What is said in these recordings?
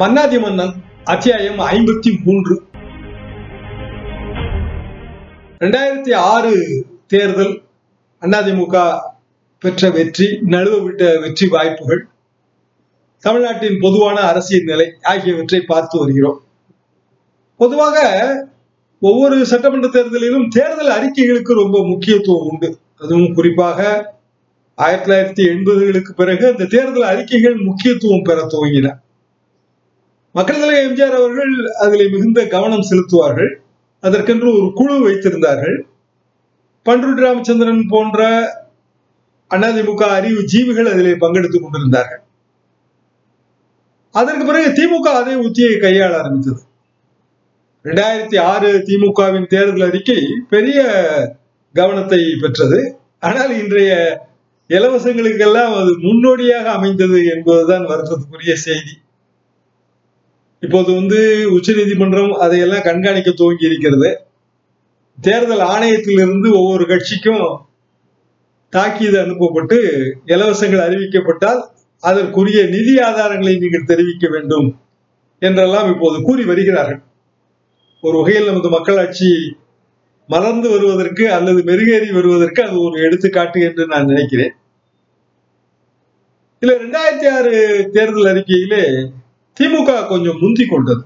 மன்னாதி மன்னன் அத்தியாயம் ஐம்பத்தி மூன்று ரெண்டாயிரத்தி ஆறு தேர்தல் அதிமுக பெற்ற வெற்றி நழுவ விட்ட வெற்றி வாய்ப்புகள் தமிழ்நாட்டின் பொதுவான அரசியல் நிலை ஆகியவற்றை பார்த்து வருகிறோம். பொதுவாக ஒவ்வொரு சட்டமன்ற தேர்தலிலும் தேர்தல் அறிக்கைகளுக்கு ரொம்ப முக்கியத்துவம் உண்டு. அதுவும் குறிப்பாக ஆயிரத்தி தொள்ளாயிரத்தி எண்பதுகளுக்கு பிறகு அந்த தேர்தல் அறிக்கைகள் முக்கியத்துவம் பெற துவங்கின. மக்கள் தலைவர் எம்ஜிஆர் அவர்கள் அதில் மிகுந்த கவனம் செலுத்துவார்கள். அதற்கென்று ஒரு குழு வைத்திருந்தார்கள். பன்ருட்டி ராமச்சந்திரன் போன்ற அதிமுக அறிவு ஜீவிகள் அதிலே பங்கெடுத்துக் கொண்டிருந்தார்கள். அதற்கு பிறகு திமுக அதே உத்தியை கையாள ஆரம்பித்தது. ரெண்டாயிரத்தி ஆறு திமுகவின் தேர்தல் அறிக்கை பெரிய கவனத்தை பெற்றது. ஆனால் இன்றைய இலவசங்களுக்கெல்லாம் அது முன்னோடியாக அமைந்தது என்பதுதான் வருத்தத்துக்குரிய செய்தி. இப்போது வந்து உச்ச நீதிமன்றம் அதையெல்லாம் கண்காணிக்க துவங்கி இருக்கிறது. தேர்தல் ஆணையத்திலிருந்து ஒவ்வொரு கட்சிக்கும் தாக்கீது அனுப்பப்பட்டு இலவசங்கள் அறிவிக்கப்பட்டால் அதற்குரிய நிதி ஆதாரங்களை நீங்கள் தெரிவிக்க வேண்டும் என்றெல்லாம் இப்போது கூறி வருகிறார்கள். ஒரு வகையில் நமது மக்களாட்சி மலர்ந்து வருவதற்கு அல்லது மெருகேறி வருவதற்கு அது ஒரு எடுத்துக்காட்டு என்று நான் நினைக்கிறேன். இதுல ரெண்டாயிரத்தி ஆறு தேர்தல் அறிக்கையிலே திமுக கொஞ்சம் முந்தி கொண்டது.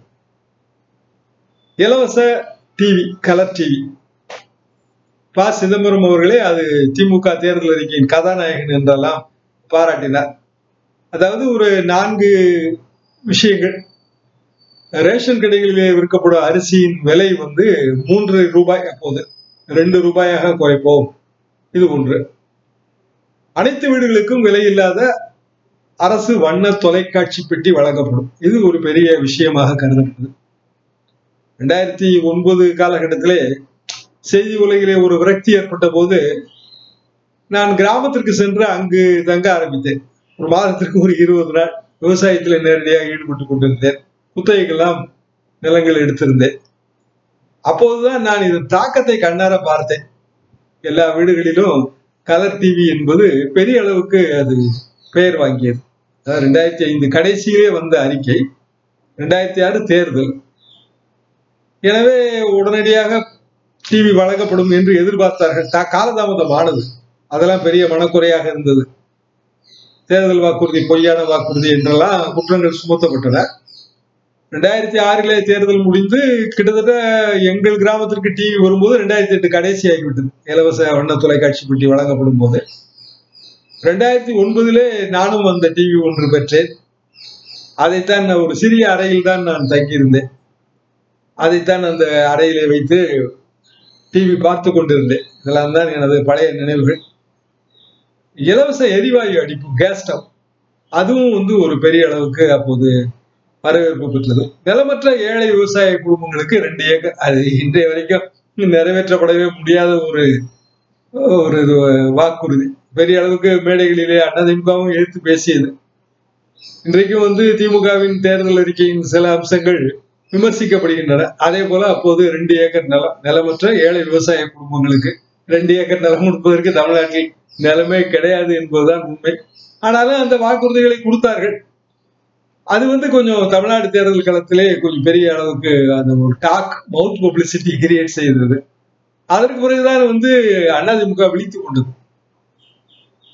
இலவச டிவி கலர் டிவி ப. சிதம்பரம் அவர்களே அது திமுக தேர்தல் அறிக்கையின் கதாநாயகன் என்றெல்லாம் பாராட்டினார். அதாவது ஒரு நான்கு விஷயங்கள். ரேஷன் கடைகளிலே விற்கப்படும் அரிசியின் விலை வந்து மூன்று ரூபாய் அப்போது. ரெண்டு ரூபாயாக குறைப்போம். இது ஒன்று. அனைத்து வீடுகளுக்கும் விலை இல்லாத அரசு வண்ண தொலைக்காட்சி பெட்டி வழங்கப்படும். இது ஒரு பெரிய விஷயமாக கருதப்படுது ரெண்டாயிரத்தி ஒன்பது காலகட்டத்திலே செய்தி உலகிலே ஒரு விரக்தி ஏற்பட்ட போது நான் கிராமத்திற்கு சென்று அங்கு தங்க ஆரம்பித்தேன். ஒரு மாதத்திற்கு ஒரு இருபது நாள் விவசாயத்தில் நேரடியாக ஈடுபட்டு கொண்டிருந்தேன். குத்தகைகள்லாம் நிலங்கள் எடுத்திருந்தேன். அப்போதுதான் நான் இதன் தாக்கத்தை கண்ணார பார்த்தேன். எல்லா வீடுகளிலும் கலர் டிவி என்பது பெரிய அளவுக்கு அது பெயர் வாங்கியது. ரெண்டாயிரத்தி ஐந்து கடைசியிலே வந்த அறிக்கை ரெண்டாயிரத்தி ஆறு தேர்தல். எனவே உடனடியாக டிவி வழங்கப்படும் என்று எதிர்பார்த்தார்கள். காலதாமதம் ஆனது. அதெல்லாம் பெரிய மனக்குறையாக இருந்தது. தேர்தல் வாக்குறுதி பொய்யான வாக்குறுதி என்றெல்லாம் குற்றங்கள் சுமத்தப்பட்டன. ரெண்டாயிரத்தி ஆறிலே தேர்தல் முடிந்து கிட்டத்தட்ட எங்கள் கிராமத்திற்கு டிவி வரும்போது ரெண்டாயிரத்தி எட்டு கடைசி ஆகிவிட்டது இலவச வண்ண தொலைக்காட்சி பெட்டி வழங்கப்படும் போது. ரெண்டாயிரத்தி ஒன்பதிலே நானும் அந்த டிவி ஒன்று பெற்றேன். அதைத்தான் நான் ஒரு சிறிய அறையில் தான் நான் தங்கியிருந்தேன். அதைத்தான் அந்த அறையிலே வைத்து டிவி பார்த்து கொண்டிருந்தேன். இதெல்லாம் தான் எனது பழைய நினைவுகள். இலவச எரிவாயு அடிப்பு கேஸ் ஸ்டவ் அதுவும் வந்து ஒரு பெரிய அளவுக்கு அப்போது வரவேற்பு பெற்றது. நிலமற்ற ஏழை விவசாய குடும்பங்களுக்கு ரெண்டு ஏக்கர் அது இன்றைய வரைக்கும் நிறைவேற்றப்படவே முடியாத ஒரு ஒரு வாக்குறுதி. பெரிய அளவுக்கு மேடைகளிலே அதிமுகவும் எடுத்து பேசியது. இன்றைக்கும் வந்து திமுகவின் தேர்தல் அறிக்கையின் சில அம்சங்கள் விமர்சிக்கப்படுகின்றன. அதே போல அப்போது ரெண்டு ஏக்கர் நிலம் நிலமற்ற ஏழை விவசாய குடும்பங்களுக்கு ரெண்டு ஏக்கர் நிலம் கொடுப்பதற்கு தமிழ்நாட்டில் நிலமே கிடையாது என்பதுதான் உண்மை. ஆனாலும் அந்த வாக்குறுதிகளை கொடுத்தார்கள். அது வந்து கொஞ்சம் தமிழ்நாடு தேர்தல் களத்திலே கொஞ்சம் பெரிய அளவுக்கு அந்த ஒரு டாக் மவுத் பப்ளிசிட்டி கிரியேட் செய்தது. அதற்கு பிறகுதான் வந்து அதிமுக விழித்து கொண்டது.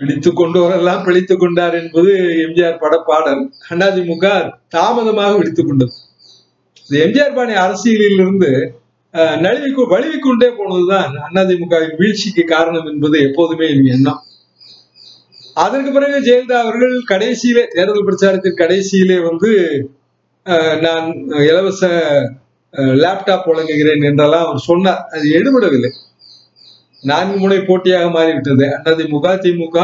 விழித்து கொண்டவரெல்லாம் பிழைத்துக் கொண்டார் என்பது எம்ஜிஆர் பட பாடல் அதிமுக தாமதமாக விழித்துக் கொண்டது இந்த எம்ஜிஆர் பாணி அரசியலில் இருந்து நழுவி வலிவிக்கொண்டே போனதுதான் அதிமுகவின் வீழ்ச்சிக்கு காரணம் என்பது எப்போதுமே என் எண்ணம். அதற்கு பிறகு ஜெயலலிதா அவர்கள் கடைசியிலே தேர்தல் பிரச்சாரத்தின் கடைசியிலே வந்து நான் இலவச லேப்டாப் வழங்குகிறேன் என்றெல்லாம் அவர் சொன்னார். அது எடுபடவில்லை. நான்கு முனை போட்டியாக மாறிவிட்டது. அதிமுக திமுக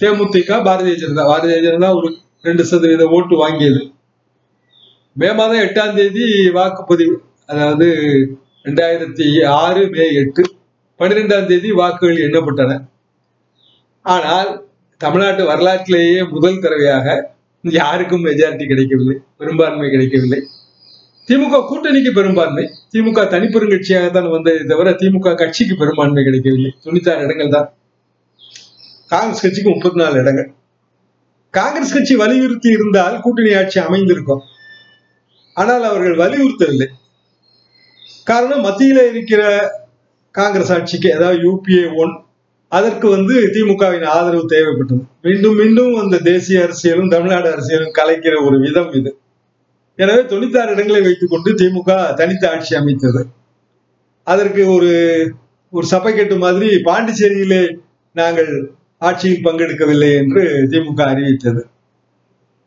தேமுதிக பாரதிய ஜனதா. பாரதிய ஜனதா ஒரு ரெண்டு சதவீத ஓட்டு வாங்கியது. மே மாதம் எட்டாம் தேதி வாக்குப்பதிவு அதாவது ரெண்டாயிரத்தி ஆறு மே எட்டு பன்னிரெண்டாம் தேதி வாக்குகள் எண்ணப்பட்டன. ஆனால் தமிழ்நாட்டு வரலாற்றிலேயே முதல் தடவையாக யாருக்கும் மெஜாரிட்டி கிடைக்கவில்லை பெரும்பான்மை கிடைக்கவில்லை. திமுக கூட்டணிக்கு பெரும்பான்மை. திமுக தனிப்பெருங்கட்சியாகத்தான் வந்ததே தவிர திமுக கட்சிக்கு பெரும்பான்மை கிடைக்கவில்லை. தொண்ணூத்தாறு இடங்கள் தான். காங்கிரஸ் கட்சிக்கு முப்பத்தி நாலு இடங்கள். காங்கிரஸ் கட்சி வலியுறுத்தி இருந்தால் கூட்டணி ஆட்சி அமைந்திருக்கும். ஆனால் அவர்கள் வலியுறுத்தவில்லை. காரணம் மத்தியில இருக்கிற காங்கிரஸ் ஆட்சிக்கு அதாவது யூபிஏ ஒன் அதற்கு வந்து திமுகவின் ஆதரவு தேவைப்பட்டது. மீண்டும் மீண்டும் அந்த தேசிய அரசியலும் தமிழ்நாடு அரசியலும் கலைக்கிற ஒரு விதம் இது. எனவே தொண்ணூத்தாறு இடங்களை வைத்துக் கொண்டு திமுக தனித்த ஆட்சி அமைத்தது. அதற்கு ஒரு ஒரு சபைக்கட்டு மாதிரி பாண்டிச்சேரியிலே நாங்கள் ஆட்சியில் பங்கெடுக்கவில்லை என்று திமுக அறிவித்தது.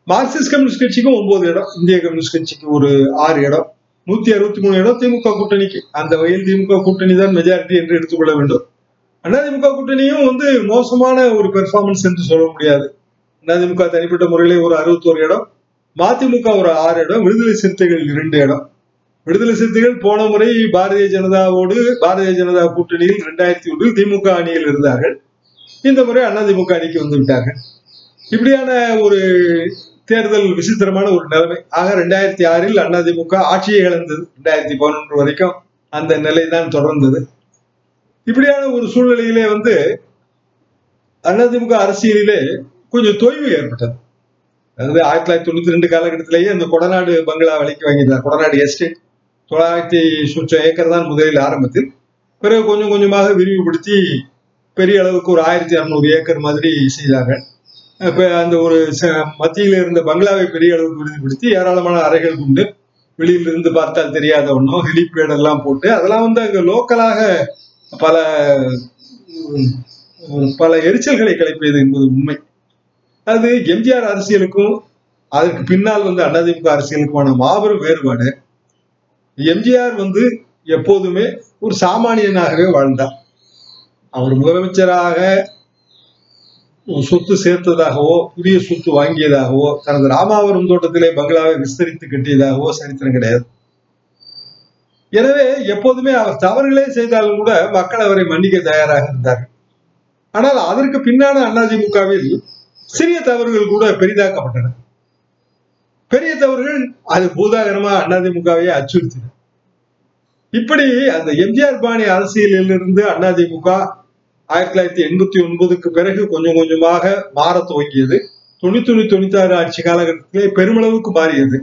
மார்க்சிஸ்ட் கம்யூனிஸ்ட் கட்சிக்கும் ஒன்பது இடம் இந்திய கம்யூனிஸ்ட் கட்சிக்கு ஒரு ஆறு இடம் நூத்தி அறுபத்தி மூணு இடம் திமுக கூட்டணிக்கு. அந்த வகையில் திமுக கூட்டணி தான் மெஜாரிட்டி என்று எடுத்துக்கொள்ள வேண்டும். அதிமுக கூட்டணியும் வந்து மோசமான ஒரு பெர்ஃபார்மன்ஸ் என்று சொல்ல முடியாது. அதிமுக தனிப்பட்ட முறையிலே ஒரு அறுபத்தோரு இடம் மதிமுக ஒரு ஆறு இடம் விடுதலை சிறுத்தைகள் இரண்டு இடம். விடுதலை சிறுத்தைகள் போன முறை பாரதிய ஜனதாவோடு பாரதிய ஜனதா கூட்டணியில் இரண்டாயிரத்தி ஒன்றில் திமுக அணியில் இருந்தார்கள். இந்த முறை அதிமுக அணிக்கு வந்து விட்டார்கள். இப்படியான ஒரு தேர்தல் விசித்திரமான ஒரு நிலைமை. ஆக ரெண்டாயிரத்தி ஆறில் அதிமுக ஆட்சியை இழந்தது. ரெண்டாயிரத்தி பதினொன்று வரைக்கும் அந்த நிலை தான் தொடர்ந்தது. இப்படியான ஒரு சூழ்நிலையிலே வந்து அதிமுக அரசியலிலே கொஞ்சம் தொய்வு ஏற்பட்டது. அதாவது ஆயிரத்தி தொள்ளாயிரத்தி தொண்ணூத்தி ரெண்டு காலகட்டத்திலேயே அந்த கொடநாடு பங்களா விலைக்கு வாங்கியிருந்தார். கொடநாடு எஸ்டேட். தொள்ளாயிரத்தி சுற்ற ஏக்கர் தான் முதலில் ஆரம்பத்தில். பிறகு கொஞ்சம் கொஞ்சமாக விரிவுபடுத்தி பெரிய அளவுக்கு ஒரு ஆயிரத்தி அறுநூறு ஏக்கர் மாதிரி செய்தார்கள். இப்போ அந்த ஒரு மத்தியில் இருந்த பங்களாவை பெரிய அளவுக்கு விரிவுபடுத்தி ஏராளமான அறைகள் கொண்டு வெளியிலிருந்து பார்த்தால் தெரியாத ஒன்றும் ஹெலிபேட் எல்லாம் போட்டு அதெல்லாம் வந்து அங்கே லோக்கலாக பல பல எரிச்சல்களை கிளப்பியது என்பது உண்மை. அது எம்ஜிஆர் அரசியலுக்கும் அதற்கு பின்னால் வந்து அதிமுக அரசியலுக்குமான மாபெரும் வேறுபாடு. எம்ஜிஆர் வந்து எப்போதுமே ஒரு சாமானியனாகவே வாழ்ந்தார். அவர் முதலமைச்சராக சொத்து சேர்த்ததாகவோ புதிய சொத்து வாங்கியதாகவோ தனது ராமாவரம் தோட்டத்திலே பங்களாவை விஸ்தரித்து கட்டியதாகவோ சரித்திரம் கிடையாது. எனவே எப்போதுமே அவர் தவறுகளே செய்தாலும் கூட மக்கள் அவரை மன்னிக்க தயாராக இருந்தார்கள். ஆனால் அதற்கு பின்னான அதிமுகவில் சிறிய தவறுகள் கூட பெரிதாக்கப்பட்டன. பெரிய தவறுகள் அது பூதாகரமா அதிமுகவையே அச்சுறுத்தின. இப்படி அந்த எம்ஜிஆர் பாணி அரசியலிலிருந்து அதிமுக ஆயிரத்தி தொள்ளாயிரத்தி எண்பத்தி ஒன்பதுக்கு பிறகு கொஞ்சம் கொஞ்சமாக மாற துவங்கியது. தொண்ணூத்தி ஒண்ணு தொண்ணூத்தி ஆறு ஆட்சி காலகட்டத்திலே பெருமளவுக்கு மாறியது.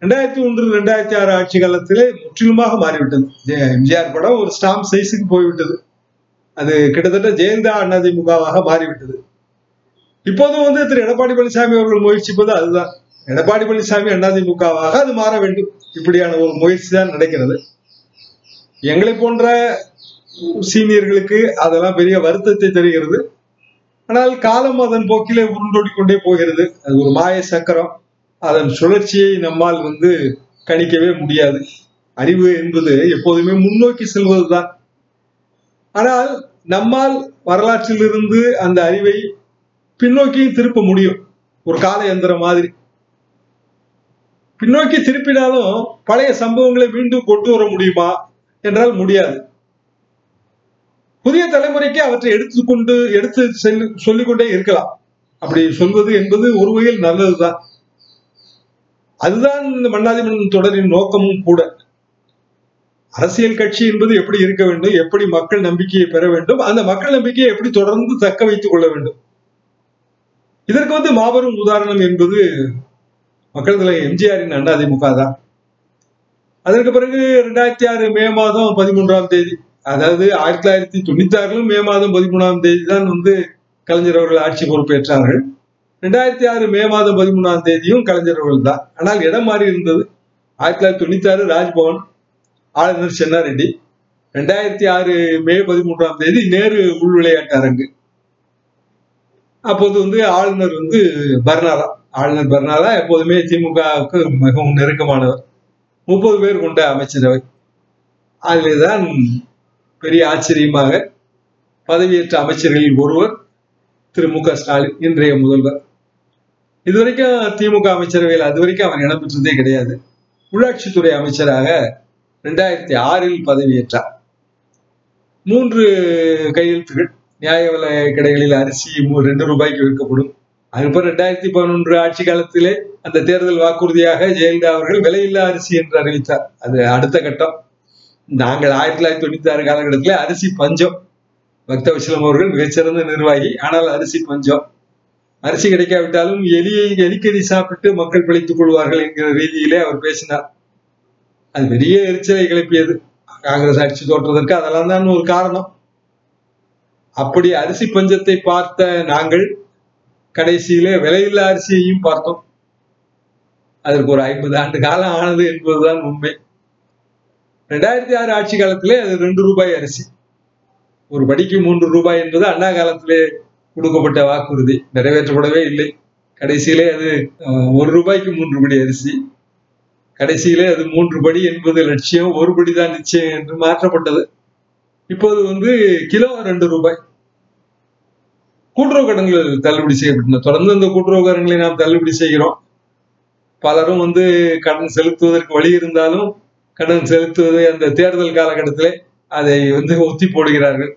ரெண்டாயிரத்தி ஒன்று ரெண்டாயிரத்தி ஆறு ஆட்சி காலத்திலே முற்றிலுமாக மாறிவிட்டது. எம்ஜிஆர் படம் ஒரு ஸ்டாம்ப் சைஸுக்கு போய்விட்டது. அது கிட்டத்தட்ட ஜெயலலிதா அதிமுகவாக மாறிவிட்டது. இப்போதும் வந்து திரு எடப்பாடி பழனிசாமி அவர்கள் முயற்சிப்பது அதுதான். எடப்பாடி பழனிசாமி அதிமுகவாக அது மாற வேண்டும். இப்படியான ஒரு முயற்சி தான் நடக்கிறது. எங்களை போன்ற சீனியர்களுக்கு அதெல்லாம் பெரிய வருத்தத்தை தருகிறது. ஆனால் காலம் அதன் போக்கிலே உருண்டோடி கொண்டே போகிறது. அது ஒரு மாய சக்கரம். அதன் சுழற்சியை நம்மால் வந்து கணிக்கவே முடியாது. அறிவு என்பது எப்போதுமே முன்னோக்கி செல்வதுதான். ஆனால் நம்மால் வரலாற்றிலிருந்து அந்த அறிவை பின்னோக்கியும் திருப்ப முடியும். ஒரு கால எந்திரம் மாதிரி. பின்னோக்கி திருப்பினாலும் பழைய சம்பவங்களை மீண்டும் கொண்டு வர முடியுமா? என்றால் முடியாது. புதிய தலைமுறைக்கு அவற்றை எடுத்துக்கொண்டு எடுத்து செல்லு சொல்லிக்கொண்டே இருக்கலாம். அப்படி சொல்வது என்பது ஒரு வகையில் நல்லதுதான். அதுதான் இந்த மன்னாதிமன்றம் தொடரின் நோக்கமும் கூட. அரசியல் கட்சி என்பது எப்படி இருக்க வேண்டும் எப்படி மக்கள் நம்பிக்கையை பெற வேண்டும் அந்த மக்கள் நம்பிக்கையை எப்படி தொடர்ந்து தக்க வைத்துக் கொள்ள வேண்டும். இதற்கு வந்து மாபெரும் உதாரணம் என்பது மக்கள் தலைவர் எம்ஜிஆரின் திமுக தான். அதற்கு பிறகு ரெண்டாயிரத்தி ஆறு மே மாதம் பதிமூன்றாம் தேதி அதாவது ஆயிரத்தி தொள்ளாயிரத்தி தொண்ணூத்தி ஆறிலும் மே மாதம் பதிமூணாம் தேதி தான் வந்து கலைஞர் அவர்கள் ஆட்சி பொறுப்பேற்றார்கள். ரெண்டாயிரத்தி ஆறு மே மாதம் பதிமூணாம் தேதியும் கலைஞர் அவர்கள் தான். ஆனால் இடம் மாறி இருந்தது. ஆயிரத்தி தொள்ளாயிரத்தி தொண்ணூத்தி ஆறு ராஜ்பவன் ஆளுநர் சென்னாரெட்டி. ரெண்டாயிரத்தி ஆறு மே பதிமூன்றாம் தேதி நேரு உள் விளையாட்டு அரங்கு. அப்போது வந்து ஆளுநர் வந்து பர்னாலா ஆளுநர் பர்னாலா எப்போதுமே திமுகவுக்கு மிகவும் நெருக்கமானவர். முப்பது பேர் கொண்ட அமைச்சரவை அதில்தான் பெரிய ஆச்சரியமாக பதவியேற்ற அமைச்சர்களில் ஒருவர் திரு மு க ஸ்டாலின் இன்றைய முதல்வர். இதுவரைக்கும் திமுக அமைச்சரவையில் அதுவரைக்கும் அவர் இடம்பெற்றதே கிடையாது. உள்ளாட்சித்துறை அமைச்சராக ரெண்டாயிரத்தி ஆறில் பதவியேற்றார். மூன்று கையெழுத்துகள். நியாய விலை கடைகளில் அரிசி ரெண்டு ரூபாய்க்கு விற்கப்படும். அதுக்கப்புறம் ரெண்டாயிரத்தி பதினொன்று ஆட்சி காலத்திலே அந்த தேர்தல் வாக்குறுதியாக ஜெயலலிதா அவர்கள் விலையில்லா அரிசி என்று அறிவித்தார். அது அடுத்த கட்டம். நாங்கள் ஆயிரத்தி தொள்ளாயிரத்தி தொண்ணூத்தி ஆறு காலகட்டத்தில் அரிசி பஞ்சம். பக்த விசலம் அவர்கள் மிகச்சிறந்த நிர்வாகி. ஆனால் அரிசி பஞ்சம். அரிசி கிடைக்காவிட்டாலும் எலியை எலிக்கறி சாப்பிட்டு மக்கள் பிழைத்துக் கொள்வார்கள் என்கிற ரீதியிலே அவர் பேசினார். அது பெரிய எரிச்சலை கிளப்பியது. காங்கிரஸ் ஆட்சி தோற்றுவதற்கு அதெல்லாம் தான் ஒரு காரணம். அப்படி அரிசி பஞ்சத்தை பார்த்த நாங்கள் கடைசியிலே விலையில்லா அரிசியையும் பார்த்தோம். அதற்கு ஒரு ஐம்பது ஆண்டு காலம் ஆனது என்பதுதான் உண்மை. ரெண்டாயிரத்தி ஆறு ஆட்சி காலத்திலே அது ரெண்டு ரூபாய் அரிசி. ஒரு படிக்கு மூன்று ரூபாய் என்பது அண்ணா காலத்திலே கொடுக்கப்பட்ட வாக்குறுதி. நிறைவேற்றப்படவே இல்லை. கடைசியிலே அது அஹ், ஒரு ரூபாய்க்கு மூன்று படி அரிசி. கடைசியிலே அது மூன்று படி என்பது லட்சியம். ஒரு படி தான் நிச்சயம் என்று மாற்றப்பட்டது. இப்போது வந்து கிலோ ரெண்டு ரூபாய். கூட்டுறவு கடன்கள் தள்ளுபடி செய்யப்பட்டன தொடர்ந்து இந்த கூட்டுறவு கடன்களை நாம் தள்ளுபடி செய்கிறோம். பலரும் வந்து கடன் செலுத்துவதற்கு வழி இருந்தாலும் கடன் செலுத்துவது அந்த தேர்தல் காலகட்டத்திலே அதை வந்து ஒத்தி போடுகிறார்கள்.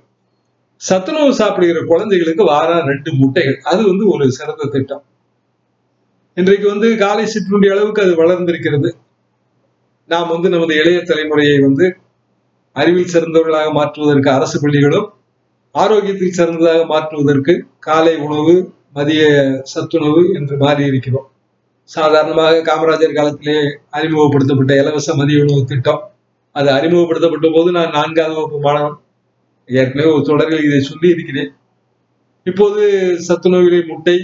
சத்துணவு சாப்பிடுகிற குழந்தைகளுக்கு வாரம் ரெண்டு முட்டைகள். அது வந்து ஒரு சிறந்த திட்டம். இன்றைக்கு வந்து காலை சிற்றுண்டி அளவுக்கு அது வளர்ந்திருக்கிறது. நாம் வந்து நமது இளைய தலைமுறையை வந்து அறிவில் சிறந்தவர்களாக மாற்றுவதற்கு அரசு பள்ளிகளும் ஆரோக்கியத்தில் சிறந்ததாக மாற்றுவதற்கு காலை உணவு மதிய சத்துணவு என்று மாறி இருக்கிறோம் சாதாரணமாக காமராஜர் காலத்திலே அறிமுகப்படுத்தப்பட்ட இலவச மதிய உணவு திட்டம் அது அறிமுகப்படுத்தப்பட்ட போது நான் நான்காவது வகுப்பு மாணவன். ஏற்கனவே ஒரு தொடரில் இதை சொல்லி இருக்கிறேன். இப்போது சத்துணவிலே முட்டை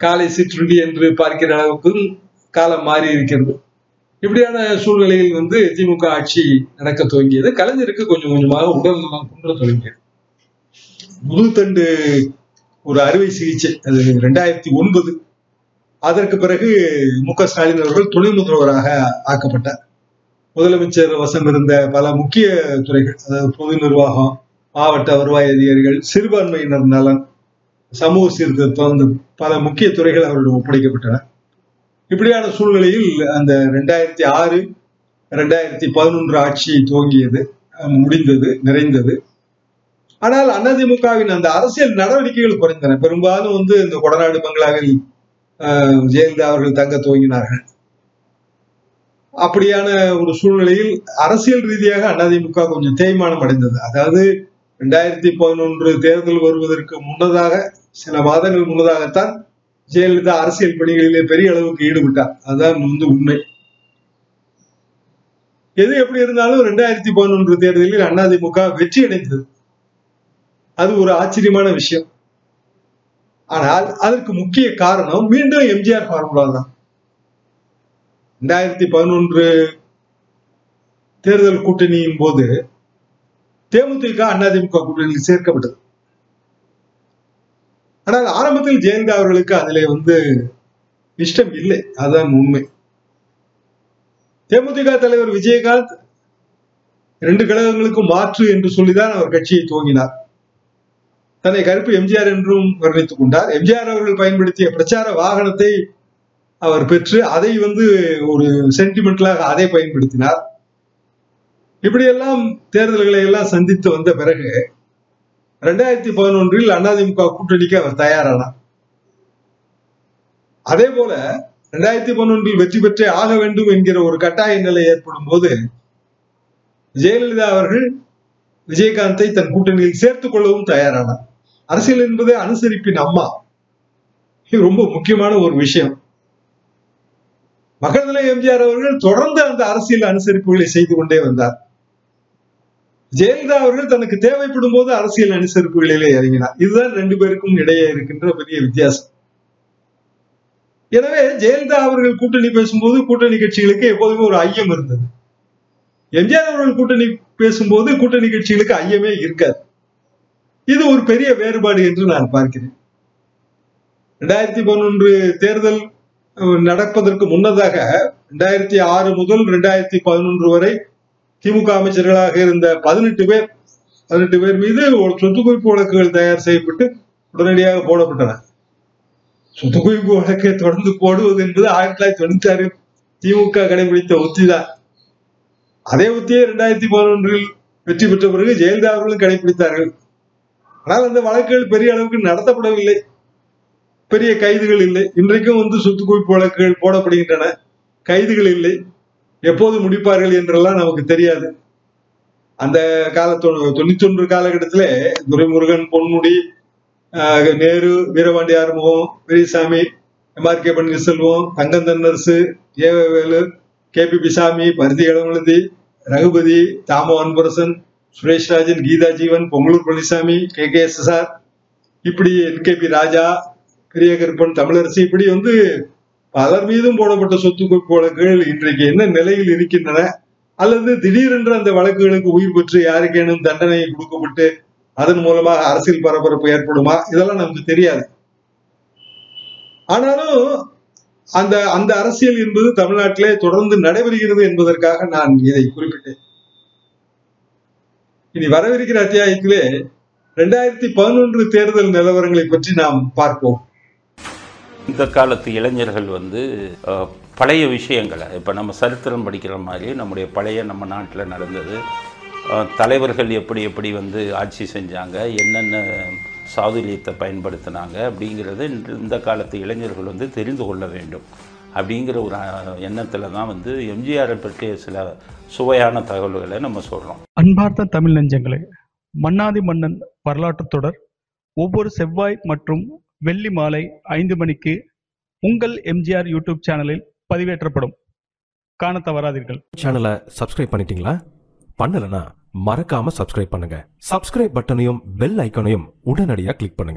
காலை சிற்றுண்டி என்று பார்க்கிற அளவுக்கு காலம் மாறி இருக்கிறது இப்படியான சூழ்நிலையில் வந்து திமுக ஆட்சி நடக்க துவங்கியது. கலைஞருக்கு கொஞ்சம் கொஞ்சமாக உடல் நலம் குன்ற தொடங்கியது முதுத்தண்டு ஒரு அறுவை சிகிச்சை அது ரெண்டாயிரத்தி ஒன்பது. அதற்கு பிறகு மு க ஸ்டாலின் அவர்கள் துணை முதல்வராக ஆக்கப்பட்டார். முதலமைச்சர் வசம் இருந்த பல முக்கிய துறைகள் அதாவது பொது நிர்வாகம் மாவட்ட வருவாய் அதிகாரிகள் சிறுபான்மையினர் நலன் சமூக சீர்திருத்தம் இந்த பல முக்கிய துறைகள் அவர்கள் ஒப்படைக்கப்பட்டன. இப்படியான சூழ்நிலையில் அந்த ரெண்டாயிரத்தி ஆறு ரெண்டாயிரத்தி பதினொன்று ஆட்சி துவங்கியது அஹ் முடிந்தது நிறைந்தது. ஆனால் அதிமுகவின் அந்த அரசியல் நடவடிக்கைகள் குறைந்தன. பெரும்பாலும் வந்து இந்த கொடநாடு பங்களாவில் ஜெயலலிதா அவர்கள் தங்க துவங்கினார்கள். அப்படியான ஒரு சூழ்நிலையில் அரசியல் ரீதியாக அதிமுக கொஞ்சம் தேய்மானம் அடைந்தது. அதாவது ரெண்டாயிரத்தி பதினொன்று தேர்தல் வருவதற்கு முன்னதாக சில மாதங்கள் முன்னதாகத்தான் ஜெயலலிதா அரசியல் பணிகளிலே பெரிய அளவுக்கு ஈடுபட்டார். அதுதான் வந்து உண்மை. எது எப்படி இருந்தாலும் ரெண்டாயிரத்தி பதினொன்று தேர்தலில் அதிமுக வெற்றி அடைந்தது. அது ஒரு ஆச்சரியமான விஷயம். ஆனால் அதற்கு முக்கிய காரணம் மீண்டும் எம்ஜிஆர் ஃபார்முலா தான். ரெண்டாயிரத்தி பதினொன்று தேர்தல் கூட்டணியின் போது தேமுதிக அதிமுக கூட்டணியில் சேர்க்கப்பட்டது. ஆனால் ஆரம்பத்தில் ஜெயந்தா அவர்களுக்கு அதிலே வந்து இஷ்டம் இல்லை. அதுதான் உண்மை. தேமுதிக தலைவர் விஜயகாந்த் இரண்டு கழகங்களுக்கும் மாற்று என்று சொல்லிதான் அவர் கட்சியை துவங்கினார். தன்னை கருப்பு எம்ஜிஆர் என்றும் வர்ணித்துக் கொண்டார். எம்ஜிஆர் அவர்கள் பயன்படுத்திய பிரச்சார வாகனத்தை அவர் பெற்று அதை வந்து ஒரு சென்டிமெண்டலாக அதை பயன்படுத்தினார். இப்படியெல்லாம் தேர்தல்களை எல்லாம் சந்தித்து வந்த பிறகு ரெண்டாயிரத்தி பதினொன்றில் அதிமுக கூட்டணிக்கு அவர் தயாரானார் அதே போல ரெண்டாயிரத்தி பதினொன்றில் வெற்றி பெற்றே ஆக வேண்டும் என்கிற ஒரு கட்டாய நிலை ஏற்படும் போது ஜெயலலிதா அவர்கள் விஜயகாந்தை தன் கூட்டணியில் சேர்த்துக் கொள்ளவும் தயாரானார் அரசியல் என்பது அனுசரிப்பின் அம்மா. இது ரொம்ப முக்கியமான ஒரு விஷயம். மகள்தலை எம்ஜிஆர் அவர்கள் தொடர்ந்து அந்த அரசியல் அனுசரிப்புகளை செய்து கொண்டே வந்தார். ஜெயலலிதா அவர்கள் தனக்கு தேவைப்படும் போது அரசியல் அனுசரிப்புகளிலே இறங்கினார். இதுதான் ரெண்டு பேருக்கும் இடையே இருக்கின்ற பெரிய வித்தியாசம். எனவே ஜெயலலிதா அவர்கள் கூட்டணி பேசும்போது கூட்டணி கட்சிகளுக்கு எப்போதுமே ஒரு ஐயம் இருந்தது. எம்ஜிஆர் அவர்கள் கூட்டணி பேசும்போது கூட்டணி கட்சிகளுக்கு ஐயமே இருக்காது. இது ஒரு பெரிய வேறுபாடு என்று நான் பார்க்கிறேன். ரெண்டாயிரத்தி பதினொன்று தேர்தல் நடப்பதற்கு முன்னதாக ரெண்டாயிரத்தி ஆறு முதல் ரெண்டாயிரத்தி பதினொன்று வரை திமுக அமைச்சர்களாக இருந்த பதினெட்டு பேர் பதினெட்டு பேர் மீது சொத்து குவிப்பு வழக்குகள் தயார் செய்யப்பட்டு உடனடியாக போடப்பட்டன. சொத்து குவிப்பு வழக்கை தொடர்ந்து போடுவது என்பது ஆயிரத்தி தொள்ளாயிரத்தி தொண்ணூத்தி ஆறில் திமுக கடைபிடித்த உத்திதான். அதே உத்தியை ரெண்டாயிரத்தி பதினொன்றில் வெற்றி பெற்ற பிறகு ஜெயலலிதா அவர்களும் கடைபிடித்தார்கள். ஆனால் அந்த வழக்குகள் பெரிய அளவுக்கு நடத்தப்படவில்லை. பெரிய கைதுகள் இல்லை. இன்றைக்கும் வந்து சொத்து குவிப்பு வழக்குகள் போடப்படுகின்றன. கைதுகள் இல்லை. எப்போது முடிப்பார்கள் என்றெல்லாம் நமக்கு தெரியாது. அந்த கால தொண்ணூத்தி ஒன்று காலகட்டத்தில் Duraimurugan Ponmudi Nehru Veerapandi Arumugam Periyasamy MR K Panneerselvam Thangam Thennarasu E Velu K P பிசாமி Parithi Ilamvazhuthi Raghupathy Thamo Anbarasan Suresh Rajan Geetha Jeevan Pongalur Palanisamy K K S S R இப்படி N K P Raja Periyakaruppan Thamizharasu இப்படி வந்து பலர் மீதும் போடப்பட்ட சொத்து குவிப்பு வழக்குகள் இன்றைக்கு என்ன நிலையில் இருக்கின்றன? அல்லது திடீரென்று அந்த வழக்குகளுக்கு உயிர் பெற்று யாருக்கேனும் தண்டனை கொடுக்கப்பட்டு அதன் மூலமாக அரசியல் பரபரப்பு ஏற்படுமா? இதெல்லாம் நமக்கு தெரியாது. ஆனாலும் அந்த அந்த அரசியல் என்பது தமிழ்நாட்டிலே தொடர்ந்து நடைபெறுகிறது என்பதற்காக நான் இதை குறிப்பிட்டேன். இனி வரவிருக்கிற அத்தியாயத்திலே ரெண்டாயிரத்தி பதினொன்று தேர்தல் நிலவரங்களை பற்றி நாம் பார்ப்போம். இந்த காலத்து இளைஞர்கள் வந்து பழைய விஷயங்களை இப்போ நம்ம சரித்திரம் படிக்கிற மாதிரி நம்முடைய பழைய நம்ம நாட்டில் நடந்தது. தலைவர்கள் எப்படி எப்படி வந்து ஆட்சி செஞ்சாங்க என்னென்ன சாதுரியத்தை பயன்படுத்தினாங்க அப்படிங்கிறத இந்த காலத்து இளைஞர்கள் வந்து தெரிந்து கொள்ள வேண்டும். அப்படிங்கிற ஒரு எண்ணத்தில் தான் வந்து எம்ஜிஆரை பற்றிய சில சுவையான தகவல்களை நம்ம சொல்கிறோம் அன்பார்த்த தமிழ் நெஞ்சங்களே மன்னாதி மன்னன் வரலாற்று தொடர் ஒவ்வொரு செவ்வாய் மற்றும் வெள்ளி மாலை ஐந்து மணிக்கு உங்கள் எம்ஜிஆர் யூடியூப் சேனலில் பதிவேற்றப்படும். காண தவறாதீர்கள். சேனலை சப்ஸ்கிரைப் பண்ணிட்டீங்களா? பண்ணலனா மறக்காம சப்ஸ்கிரைப் பண்ணுங்க. சப்ஸ்கிரைப் பட்டனையும் பெல் ஐக்கனையும் உடனடியாக கிளிக் பண்ணுங்க.